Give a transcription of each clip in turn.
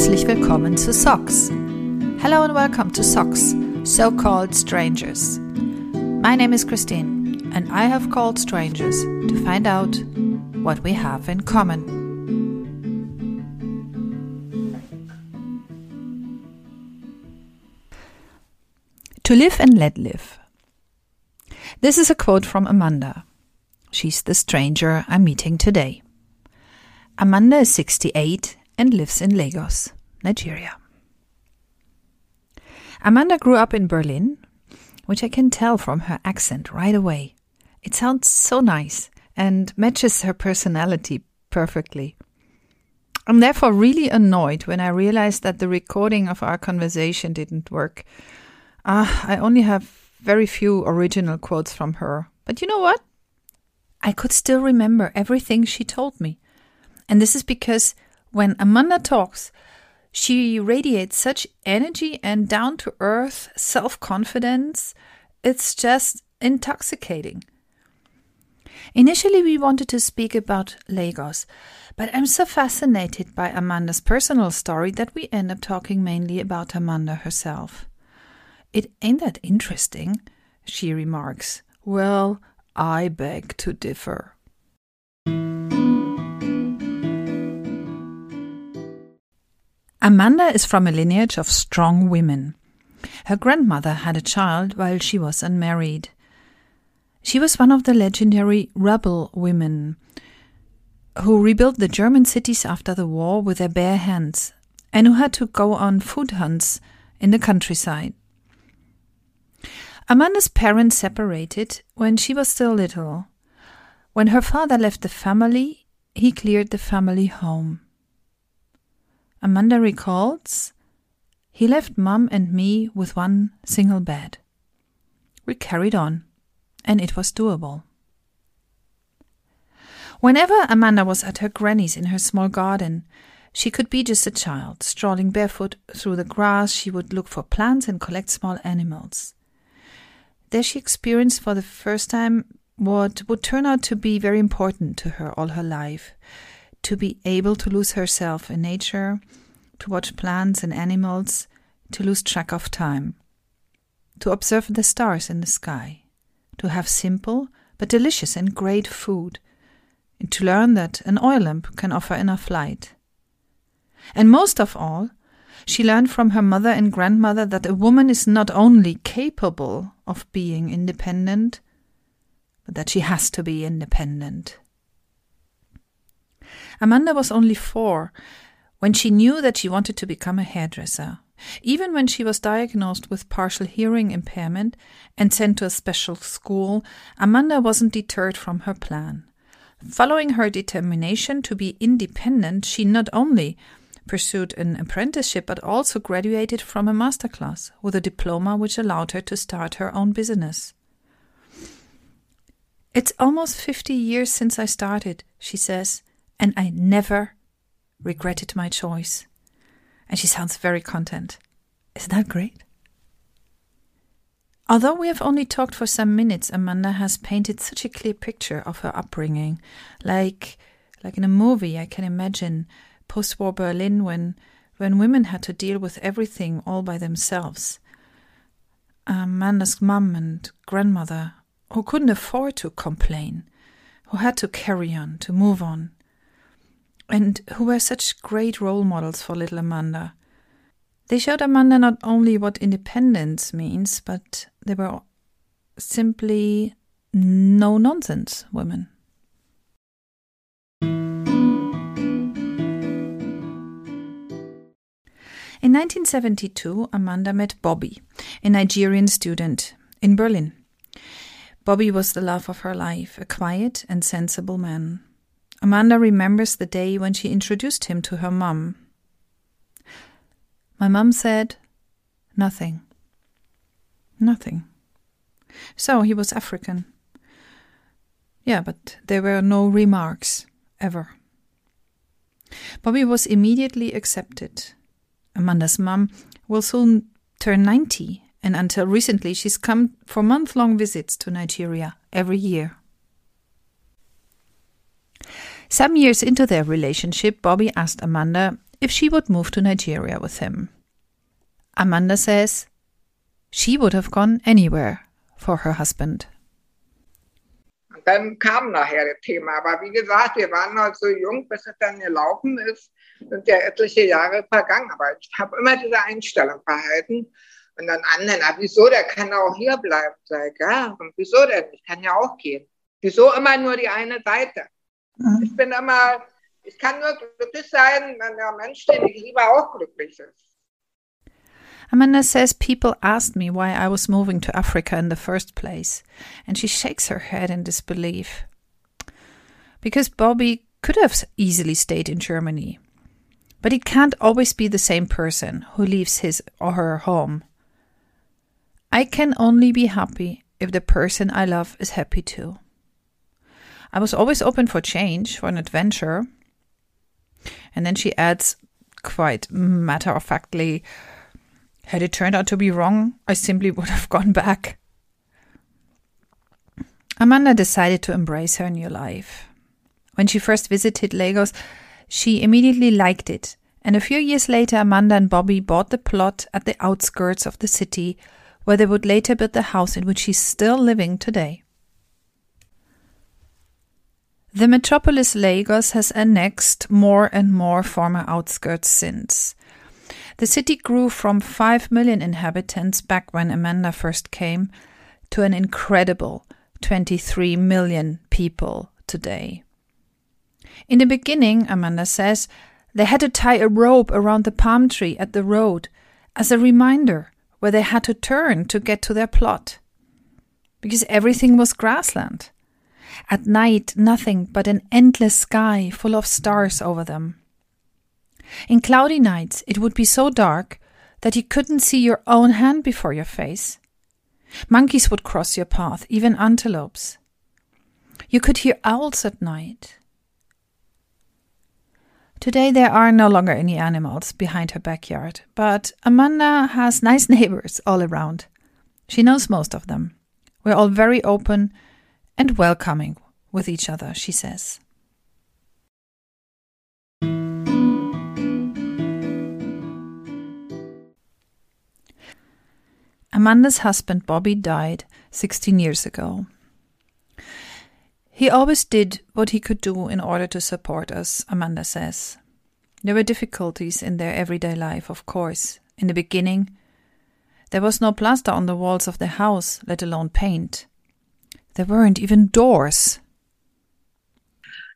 Herzlich willkommen zu Socks. Hello and welcome to Socks, so called strangers. My name is Christine, and I have called strangers to find out what we have in common. To live and let live. This is a quote from Amanda. She's the stranger I'm meeting today. Amanda is 68 and lives in Lagos, Nigeria. Amanda grew up in Berlin, which I can tell from her accent right away. It sounds so nice and matches her personality perfectly. I'm therefore really annoyed when I realized that the recording of our conversation didn't work. Ah, I only have very few original quotes from her. But you know what? I could still remember everything she told me. And this is because when Amanda talks, she radiates such energy and down to earth self confidence. It's just intoxicating. Initially, we wanted to speak about Lagos, but I'm so fascinated by Amanda's personal story that we end up talking mainly about Amanda herself. It ain't that interesting, she remarks. Well, I beg to differ. Amanda is from a lineage of strong women. Her grandmother had a child while she was unmarried. She was one of the legendary rebel women who rebuilt the German cities after the war with their bare hands and who had to go on food hunts in the countryside. Amanda's parents separated when she was still little. When her father left the family, he cleared the family home. Amanda recalls, he left Mum and me with one single bed. We carried on, and it was doable. Whenever Amanda was at her granny's in her small garden, she could be just a child, strolling barefoot through the grass. She would look for plants and collect small animals. There she experienced for the first time what would turn out to be very important to her all her life to be able to lose herself in nature, to watch plants and animals, to lose track of time, to observe the stars in the sky, to have simple but delicious and great food, and to learn that an oil lamp can offer enough light. And most of all, she learned from her mother and grandmother that a woman is not only capable of being independent, but that she has to be independent. Amanda was only four when she knew that she wanted to become a hairdresser. Even when she was diagnosed with partial hearing impairment and sent to a special school, Amanda wasn't deterred from her plan. Following her determination to be independent, she not only pursued an apprenticeship but also graduated from a master class with a diploma which allowed her to start her own business. It's almost 50 years since I started, she says, and I never regretted my choice. And she sounds very content. Isn't that great? Although we have only talked for some minutes, Amanda has painted such a clear picture of her upbringing. Like like in a movie, I can imagine post war Berlin when when women had to deal with everything all by themselves. Amanda's mum and grandmother, who couldn't afford to complain, who had to carry on, to move on and who were such great role models for little Amanda. They showed Amanda not only what independence means, but they were simply no nonsense women. In 1972, Amanda met Bobby, a Nigerian student, in Berlin. Bobby was the love of her life, a quiet and sensible man. Amanda remembers the day when she introduced him to her mum. My mum said, Nothing. Nothing. So he was African. Yeah, but there were no remarks, ever. Bobby was immediately accepted. Amanda's mum will soon turn 90, and until recently, she's come for month long visits to Nigeria every year. Some years into their relationship, Bobby asked Amanda if she would move to Nigeria with him. Amanda says she would have gone anywhere for her husband. Und dann kam nachher das Thema. Aber wie gesagt, wir waren noch so jung, bis es dann gelaufen ist. Sind ja etliche Jahre vergangen. Aber ich habe immer diese Einstellung verhalten. Und dann anderen, ah, wieso, der kann auch hier bleiben. Sag, ja, und wieso denn? Ich kann ja auch gehen. Wieso immer nur die eine Seite? Mhm. Ich bin immer, ich kann nur glücklich sein, wenn der Mensch, den ich liebe, auch glücklich ist. Amanda says people asked me why I was moving to Africa in the first place, and she shakes her head in disbelief. Because Bobby could have easily stayed in Germany. But it can't always be the same person who leaves his or her home. I can only be happy if the person I love is happy too. I was always open for change, for an adventure. And then she adds, quite matter of factly, had it turned out to be wrong, I simply would have gone back. Amanda decided to embrace her new life. When she first visited Lagos, she immediately liked it, and a few years later, Amanda and Bobby bought the plot at the outskirts of the city, where they would later build the house in which she's still living today. The metropolis Lagos has annexed more and more former outskirts since. The city grew from 5 million inhabitants back when Amanda first came to an incredible 23 million people today. In the beginning, Amanda says, they had to tie a rope around the palm tree at the road as a reminder where they had to turn to get to their plot. Because everything was grassland. At night, nothing but an endless sky full of stars over them. In cloudy nights, it would be so dark that you couldn't see your own hand before your face. Monkeys would cross your path, even antelopes. You could hear owls at night. Today there are no longer any animals behind her backyard, but Amanda has nice neighbors all around. She knows most of them. We're all very open and welcoming with each other, she says. Amanda's husband Bobby died 16 years ago. He always did what he could do in order to support us, Amanda says. There were difficulties in their everyday life, of course. In the beginning, there was no plaster on the walls of the house, let alone paint. There weren't even doors.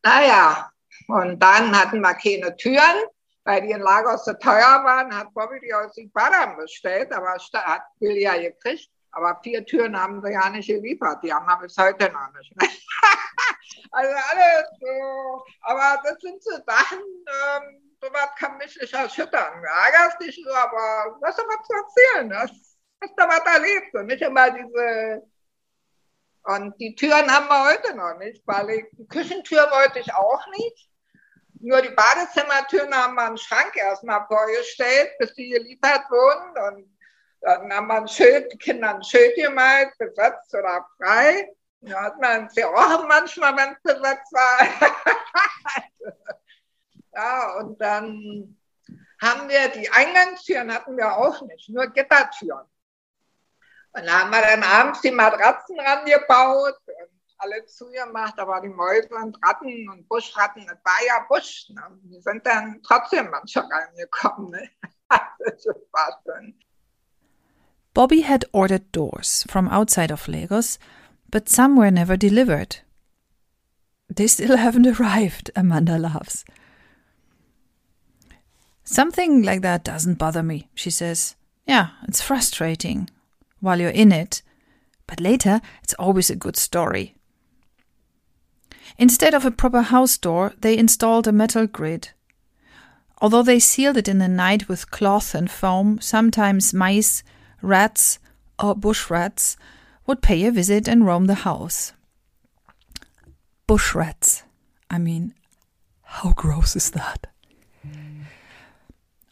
Naja, und dann hatten wir keine Türen. weil die in Lagos so teuer waren, hat Bobby die aus Ibadan bestellt, aber hat ja gekriegt. Aber vier Türen haben sie ja nicht geliefert. Die haben wir bis heute noch nicht. also alles so. Aber das sind so Sachen, ähm, sowas kann mich nicht erschüttern. Du ärgerst dich so, aber was soll was zu erzählen? Das hast du was erlebt und nicht immer diese. Und die Türen haben wir heute noch nicht, weil ich, die Küchentür wollte ich auch nicht. Nur die Badezimmertüren haben wir einen Schrank erstmal vorgestellt, bis die geliefert wurden. Und dann haben wir ein Schild, die Kinder ein Schild gemalt, besetzt oder frei. Da hat man sie auch manchmal, wenn es besetzt war. ja, und dann haben wir die Eingangstüren hatten wir auch nicht, nur Gittertüren. Und da haben wir dann abends die Matratzen rangebaut und alles zugemacht, die Mäuse und Ratten und Buschratten, das war ja Busch. Ne? Die sind dann trotzdem manchmal reingekommen. Ne? das war schön. Bobby had ordered doors from outside of Lagos, but some were never delivered. They still haven't arrived, Amanda laughs. Something like that doesn't bother me, she says. Yeah, it's frustrating while you're in it, but later it's always a good story. Instead of a proper house door, they installed a metal grid. Although they sealed it in the night with cloth and foam, sometimes mice, rats, or bush rats would pay a visit and roam the house. Bush rats. I mean, how gross is that?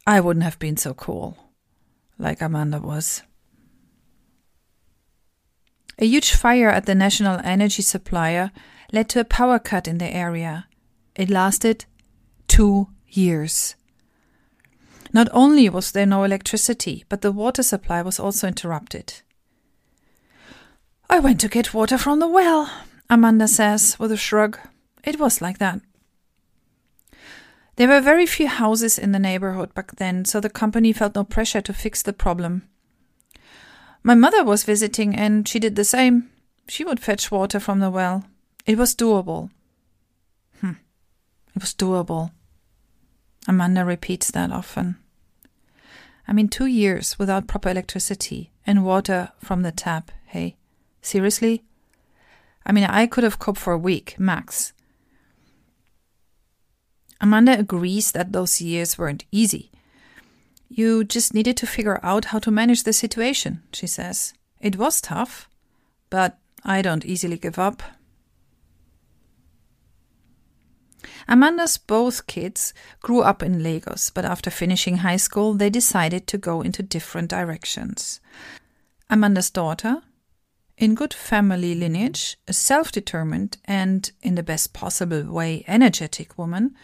I wouldn't have been so cool, like Amanda was. A huge fire at the national energy supplier led to a power cut in the area. It lasted two years. Not only was there no electricity, but the water supply was also interrupted. I went to get water from the well, Amanda says with a shrug. It was like that. There were very few houses in the neighborhood back then, so the company felt no pressure to fix the problem. My mother was visiting and she did the same. She would fetch water from the well. It was doable. Hm. It was doable. Amanda repeats that often. I mean, two years without proper electricity and water from the tap. Hey, seriously? I mean, I could have coped for a week, max. Amanda agrees that those years weren't easy. You just needed to figure out how to manage the situation, she says. It was tough, but I don't easily give up. Amanda's both kids grew up in Lagos, but after finishing high school, they decided to go into different directions. Amanda's daughter, in good family lineage, a self determined and, in the best possible way, energetic woman,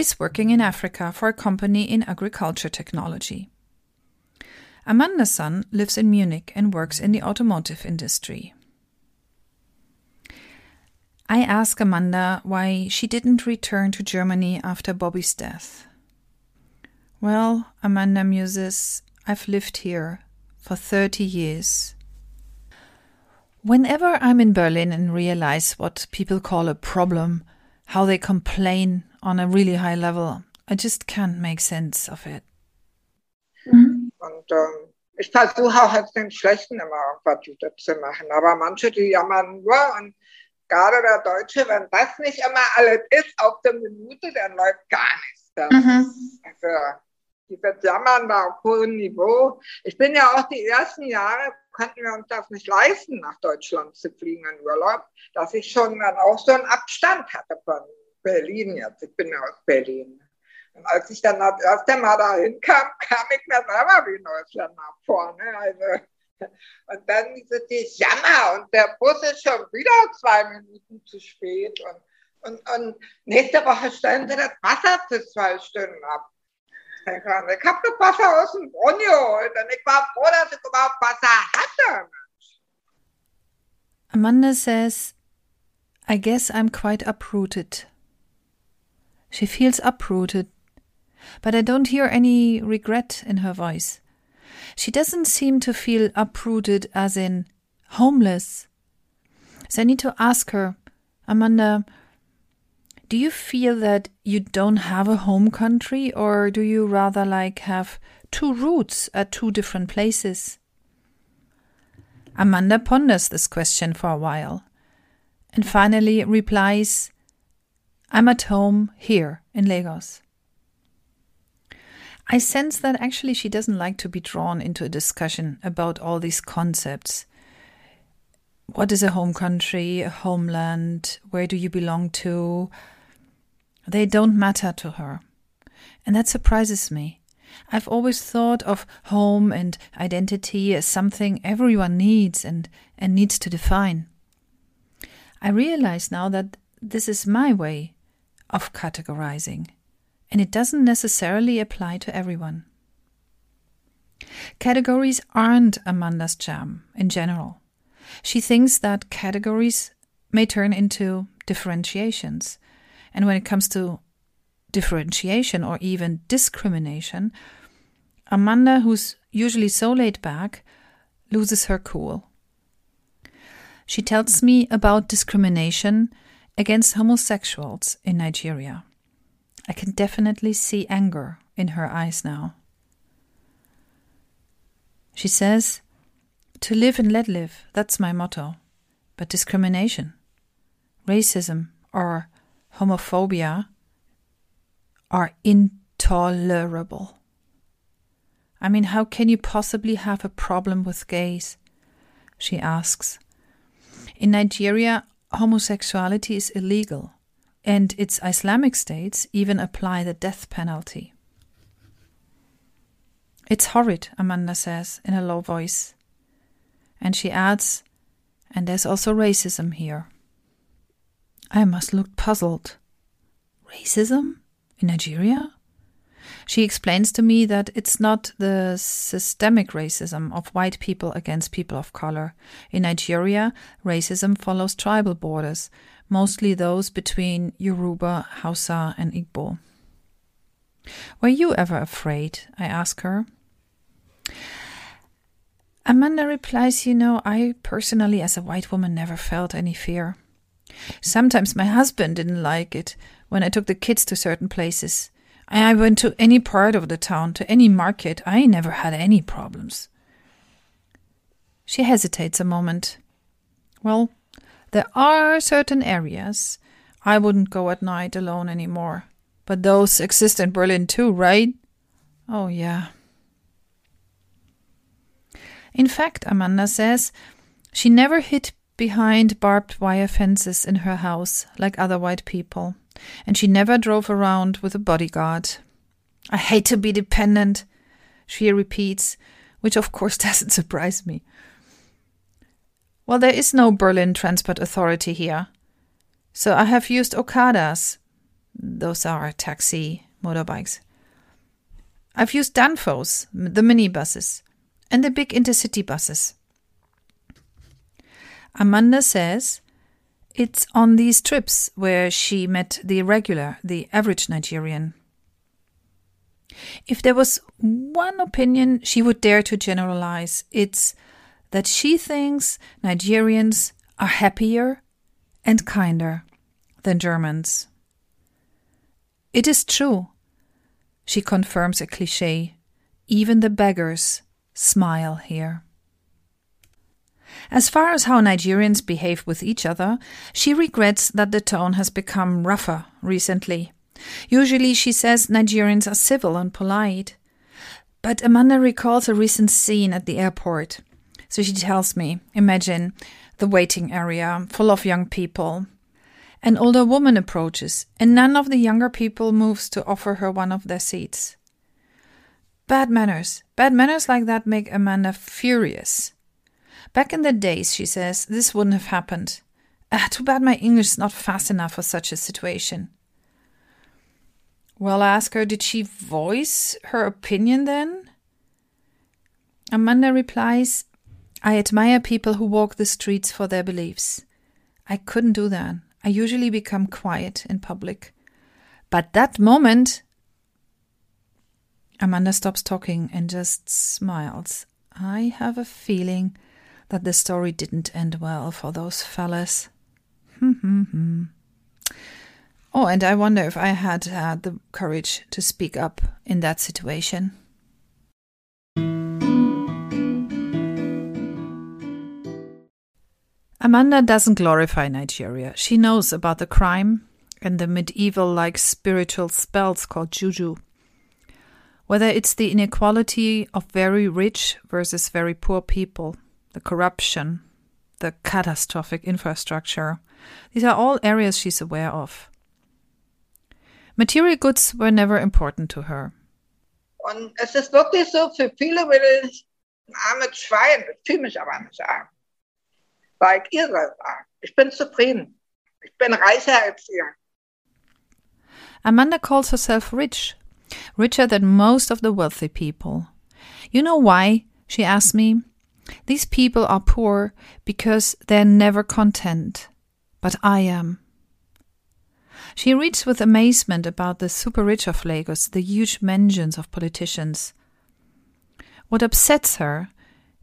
is working in Africa for a company in agriculture technology. Amanda's son lives in Munich and works in the automotive industry. I ask Amanda why she didn't return to Germany after Bobby's death. Well, Amanda muses, I've lived here for 30 years. Whenever I'm in Berlin and realize what people call a problem, how they complain on a really high level, I just can't make sense of it. Mhm. Und ähm, ich versuche auch aus den Schlechten immer irgendwas Gutes zu machen. Aber manche, die jammern nur und gerade der Deutsche, wenn das nicht immer alles ist auf der Minute, dann läuft gar nichts. Mhm. Also, dieses Jammern war auf hohem Niveau. Ich bin ja auch die ersten Jahre, konnten wir uns das nicht leisten, nach Deutschland zu fliegen in Urlaub, dass ich schon dann auch so einen Abstand hatte von Berlin jetzt. Ich bin ja aus Berlin. Und als ich dann das erste Mal dahin kam, kam ich mir selber wie Neuseeländer vor. Ne? Also, und dann diese die Jammer und der Bus ist schon wieder zwei Minuten zu spät. Und, und, und nächste Woche stellen sie das Wasser für zwei Stunden ab. Ich habe das Wasser aus dem Brunnen geholt und ich war froh, dass ich überhaupt Wasser hatte. Amanda says, I guess I'm quite uprooted. She feels uprooted, but I don't hear any regret in her voice. She doesn't seem to feel uprooted as in homeless. So I need to ask her, Amanda, do you feel that you don't have a home country, or do you rather like have two roots at two different places? Amanda ponders this question for a while and finally replies, I'm at home here in Lagos. I sense that actually she doesn't like to be drawn into a discussion about all these concepts. What is a home country, a homeland? Where do you belong to? They don't matter to her. And that surprises me. I've always thought of home and identity as something everyone needs and, and needs to define. I realize now that this is my way of categorizing, and it doesn't necessarily apply to everyone. Categories aren't Amanda's jam in general. She thinks that categories may turn into differentiations, and when it comes to differentiation or even discrimination, Amanda, who's usually so laid back, loses her cool. She tells me about discrimination against homosexuals in Nigeria. I can definitely see anger in her eyes now. She says, To live and let live, that's my motto. But discrimination, racism, or homophobia are intolerable. I mean, how can you possibly have a problem with gays? She asks. In Nigeria, homosexuality is illegal, and its Islamic states even apply the death penalty. It's horrid, Amanda says in a low voice. And she adds, and there's also racism here. I must look puzzled. Racism? In Nigeria? She explains to me that it's not the systemic racism of white people against people of color. In Nigeria, racism follows tribal borders, mostly those between Yoruba, Hausa, and Igbo. Were you ever afraid? I ask her. Amanda replies, You know, I personally, as a white woman, never felt any fear. Sometimes my husband didn't like it when I took the kids to certain places. I went to any part of the town, to any market. I never had any problems. She hesitates a moment. Well, there are certain areas I wouldn't go at night alone anymore. But those exist in Berlin too, right? Oh, yeah. In fact, Amanda says she never hid behind barbed wire fences in her house like other white people and she never drove around with a bodyguard. I hate to be dependent, she repeats, which of course doesn't surprise me. Well, there is no Berlin Transport Authority here, so I have used Okadas. Those are taxi motorbikes. I've used Danfos, the minibuses, and the big intercity buses. Amanda says it's on these trips where she met the regular, the average Nigerian. If there was one opinion she would dare to generalize, it's that she thinks Nigerians are happier and kinder than Germans. It is true, she confirms a cliche. Even the beggars smile here. As far as how Nigerians behave with each other, she regrets that the tone has become rougher recently. Usually, she says Nigerians are civil and polite. But Amanda recalls a recent scene at the airport. So she tells me Imagine the waiting area full of young people. An older woman approaches, and none of the younger people moves to offer her one of their seats. Bad manners. Bad manners like that make Amanda furious. Back in the days, she says, this wouldn't have happened. Ah, too bad my English is not fast enough for such a situation. Well, I ask her, did she voice her opinion then? Amanda replies, I admire people who walk the streets for their beliefs. I couldn't do that. I usually become quiet in public. But that moment, Amanda stops talking and just smiles. I have a feeling that the story didn't end well for those fellas. Hmm, hmm, hmm. oh, and I wonder if I had had the courage to speak up in that situation. Amanda doesn't glorify Nigeria. She knows about the crime and the medieval like spiritual spells called juju. Whether it's the inequality of very rich versus very poor people, the corruption, the catastrophic infrastructure. These are all areas she's aware of. Material goods were never important to her. Und es ist wirklich so, für viele würde ich ein armes Schwein, ich fühle mich aber nicht arm, weil ich irre war. Ich bin zufrieden. Ich bin reicher als ihr. Amanda calls herself rich, richer than most of the wealthy people. You know why? She asked me. These people are poor because they're never content, but I am. She reads with amazement about the super rich of Lagos, the huge mansions of politicians. What upsets her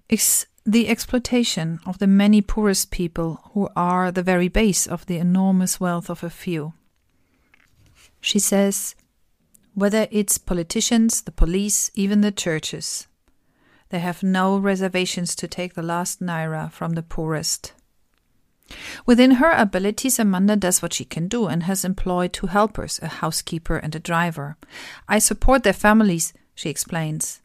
is the exploitation of the many poorest people who are the very base of the enormous wealth of a few. She says, whether it's politicians, the police, even the churches, they have no reservations to take the last naira from the poorest. Within her abilities, Amanda does what she can do and has employed two helpers, a housekeeper and a driver. I support their families, she explains.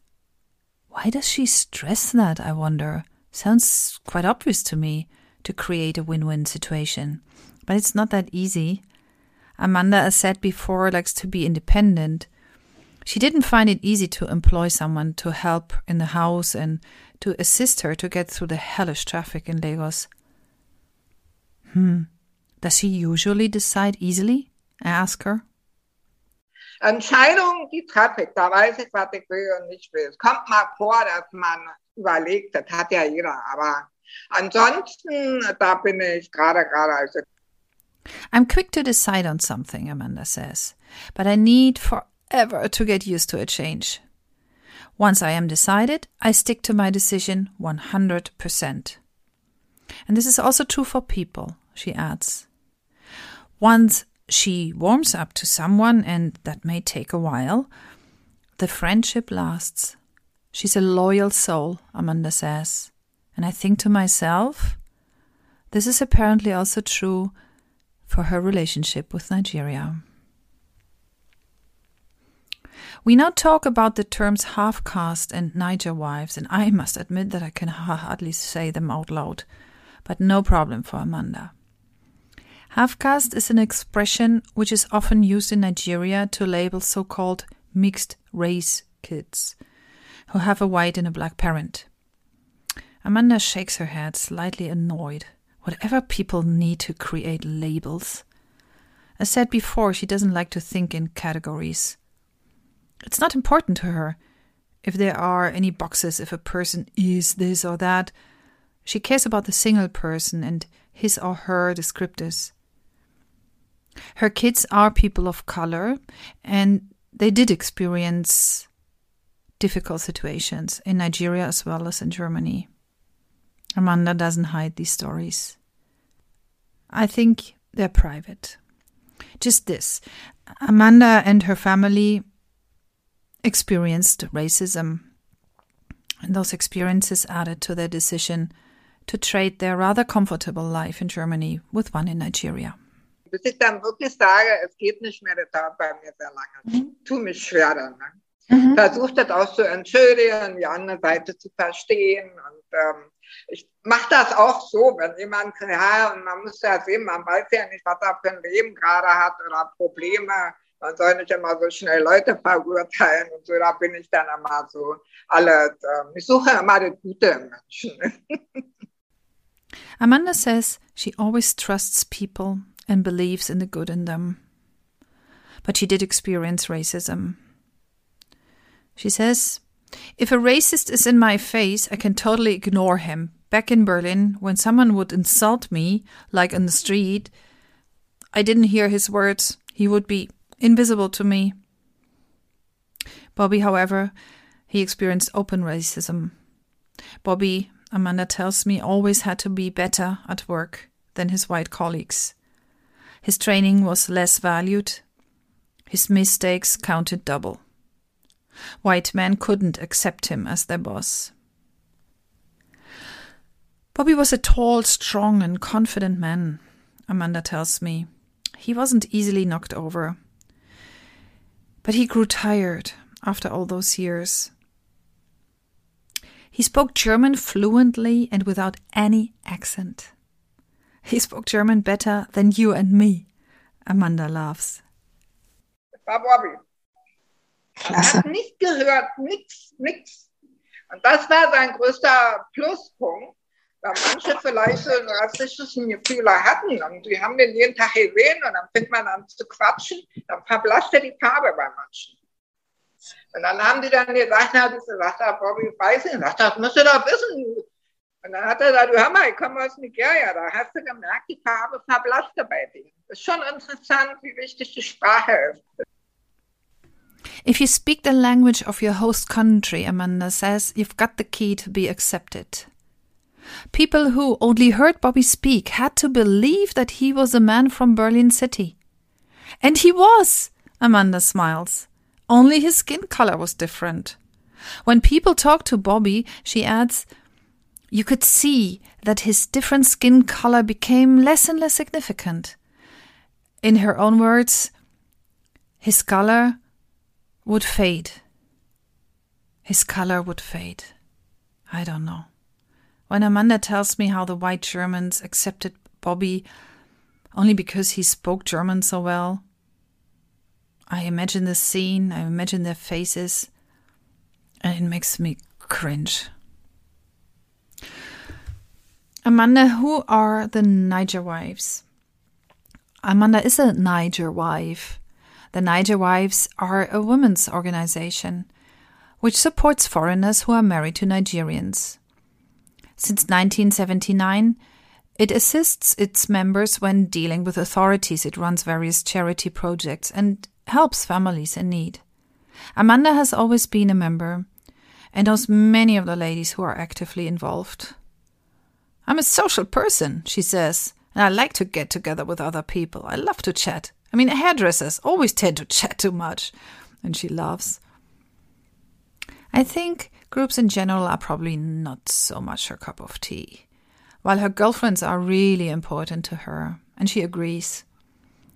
Why does she stress that, I wonder? Sounds quite obvious to me to create a win win situation. But it's not that easy. Amanda, as said before, likes to be independent. She didn't find it easy to employ someone to help in the house and to assist her to get through the hellish traffic in Lagos. Hmm. Does she usually decide easily? I ask her. Entscheidungen, die treffe ich. Da weiß ich, was ich will und nicht will. Es kommt mal vor, dass man überlegt, das hat ja jeder. Aber ansonsten, da bin ich gerade, gerade, also I'm quick to decide on something, Amanda says, but I need forever to get used to a change. Once I am decided, I stick to my decision 100%. And this is also true for people, she adds. Once she warms up to someone, and that may take a while, the friendship lasts. She's a loyal soul, Amanda says. And I think to myself, this is apparently also true for her relationship with Nigeria. We now talk about the terms half caste and Niger wives, and I must admit that I can hardly say them out loud, but no problem for Amanda. Half caste is an expression which is often used in Nigeria to label so called mixed race kids who have a white and a black parent. Amanda shakes her head, slightly annoyed. Whatever people need to create labels. As said before, she doesn't like to think in categories. It's not important to her if there are any boxes, if a person is this or that. She cares about the single person and his or her descriptors. Her kids are people of color and they did experience difficult situations in Nigeria as well as in Germany. Amanda doesn't hide these stories. I think they're private. Just this Amanda and her family experienced racism, and those experiences added to their decision to trade their rather comfortable life in Germany with one in Nigeria. Bis ich dann wirklich sage, es geht nicht mehr, das dauert bei mir sehr lange. Mhm. Tu mich schwer dann. Ne? Mhm. Versucht das auch zu entschuldigen, die andere Seite zu verstehen. Und ähm, ich mache das auch so, wenn jemand, ja, und man muss ja sehen, man weiß ja nicht, was er für ein Leben gerade hat oder Probleme. Man soll nicht immer so schnell Leute verurteilen und so, da bin ich dann immer so alle, ich suche immer das Gute im Menschen. Amanda says she always trusts people and believes in the good in them. But she did experience racism. She says, If a racist is in my face, I can totally ignore him. Back in Berlin, when someone would insult me, like on the street, I didn't hear his words. He would be invisible to me. Bobby, however, he experienced open racism. Bobby, Amanda tells me, always had to be better at work than his white colleagues. His training was less valued. His mistakes counted double. White men couldn't accept him as their boss. Bobby was a tall, strong, and confident man, Amanda tells me. He wasn't easily knocked over. But he grew tired after all those years. He spoke German fluently and without any accent. He spoke German better than you and me. Amanda laughs. War Bobby. Er hat nicht gehört, nichts, nichts. Und das war sein größter Pluspunkt, weil manche vielleicht so ein rassistisches Gefühl hatten und die haben den jeden Tag gesehen und dann fängt man an zu quatschen, dann verblasst er die Farbe bei manchen. Und dann haben die dann gesagt, na, du sagst, Bobby, weiß das musst du doch wissen, Und dann hat er gesagt, hör mal, ich komme aus Nigeria, da hast du gemerkt, die Farbe verblasste bei dir. Das ist schon interessant, wie wichtig die Sprache ist. If you speak the language of your host country, Amanda says, you've got the key to be accepted. People who only heard Bobby speak had to believe that he was a man from Berlin City. And he was, Amanda smiles. Only his skin color was different. When people talk to Bobby, she adds, you could see that his different skin color became less and less significant. In her own words, his color would fade. His color would fade. I don't know. When Amanda tells me how the white Germans accepted Bobby only because he spoke German so well, I imagine the scene, I imagine their faces, and it makes me cringe. Amanda, who are the Niger wives? Amanda is a Niger wife. The Niger Wives are a women's organization which supports foreigners who are married to Nigerians. Since 1979, it assists its members when dealing with authorities. It runs various charity projects and helps families in need. Amanda has always been a member and knows many of the ladies who are actively involved. I'm a social person, she says, and I like to get together with other people. I love to chat. I mean, hairdressers always tend to chat too much. And she laughs. I think groups in general are probably not so much her cup of tea, while her girlfriends are really important to her, and she agrees.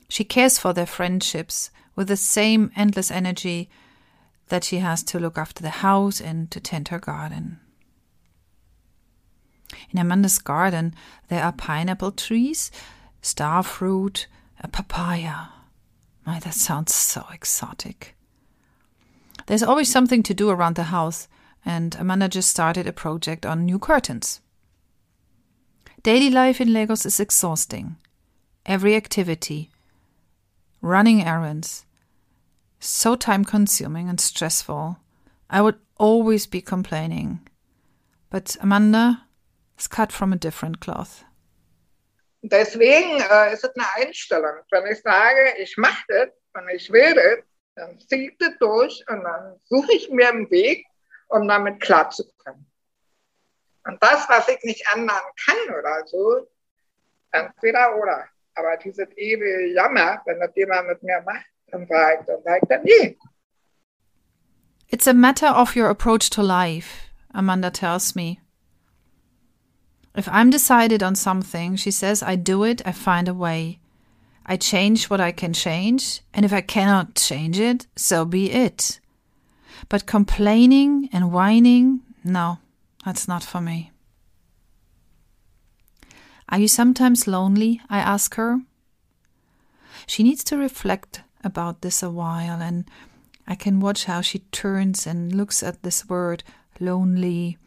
She cares for their friendships with the same endless energy that she has to look after the house and to tend her garden. In Amanda's garden, there are pineapple trees, star fruit, a papaya. My, that sounds so exotic. There's always something to do around the house, and Amanda just started a project on new curtains. Daily life in Lagos is exhausting. Every activity, running errands, so time consuming and stressful. I would always be complaining. But Amanda is cut from a different cloth. Deswegen äh, ist es eine Einstellung. Wenn ich sage, ich mache das und ich will das, dann ziehe ich durch und dann suche ich mir einen Weg, um damit klarzukommen. Und das, was ich nicht ändern kann oder so, entweder oder. Aber dieses ewige Jammer, wenn das jemand mit mir macht, dann sage ich, dann sage ich dann. It's a matter of your approach to life, Amanda tells me. If I'm decided on something, she says, I do it, I find a way. I change what I can change, and if I cannot change it, so be it. But complaining and whining, no, that's not for me. Are you sometimes lonely? I ask her. She needs to reflect about this a while, and I can watch how she turns and looks at this word, lonely,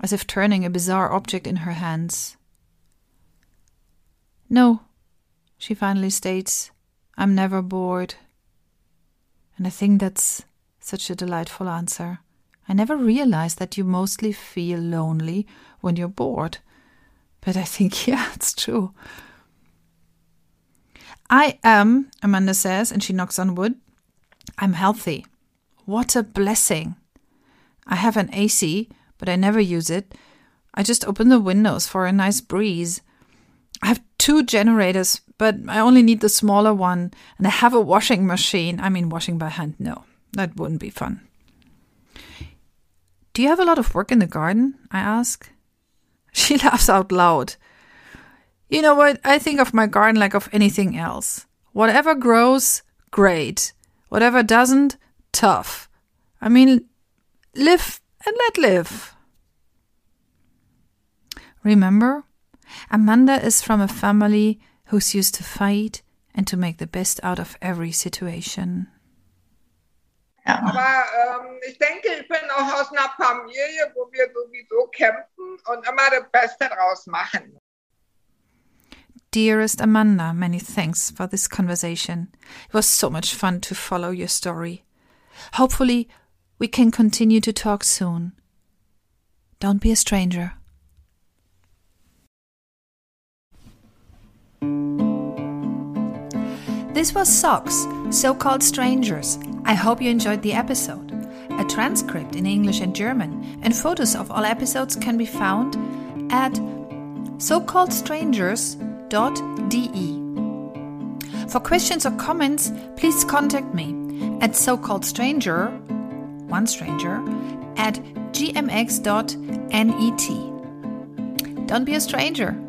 as if turning a bizarre object in her hands. No, she finally states, I'm never bored. And I think that's such a delightful answer. I never realized that you mostly feel lonely when you're bored. But I think, yeah, it's true. I am, Amanda says, and she knocks on wood. I'm healthy. What a blessing. I have an AC, but I never use it. I just open the windows for a nice breeze. I have two generators, but I only need the smaller one. And I have a washing machine. I mean, washing by hand, no, that wouldn't be fun. Do you have a lot of work in the garden? I ask. She laughs out loud. You know what? I think of my garden like of anything else. Whatever grows, great. Whatever doesn't, tough. I mean, live and let live. Remember, Amanda is from a family who's used to fight and to make the best out of every situation. Ja. Aber ähm, ich denke, ich bin auch aus einer Familie, wo wir sowieso kämpfen und immer das Beste draus machen. Dearest Amanda, many thanks for this conversation. It was so much fun to follow your story. Hopefully, we can continue to talk soon. Don't be a stranger. This was Socks, So Called Strangers. I hope you enjoyed the episode. A transcript in English and German and photos of all episodes can be found at socalledstrangers.de. For questions or comments, please contact me at socalledstranger, one stranger, at gmx.net. Don't be a stranger.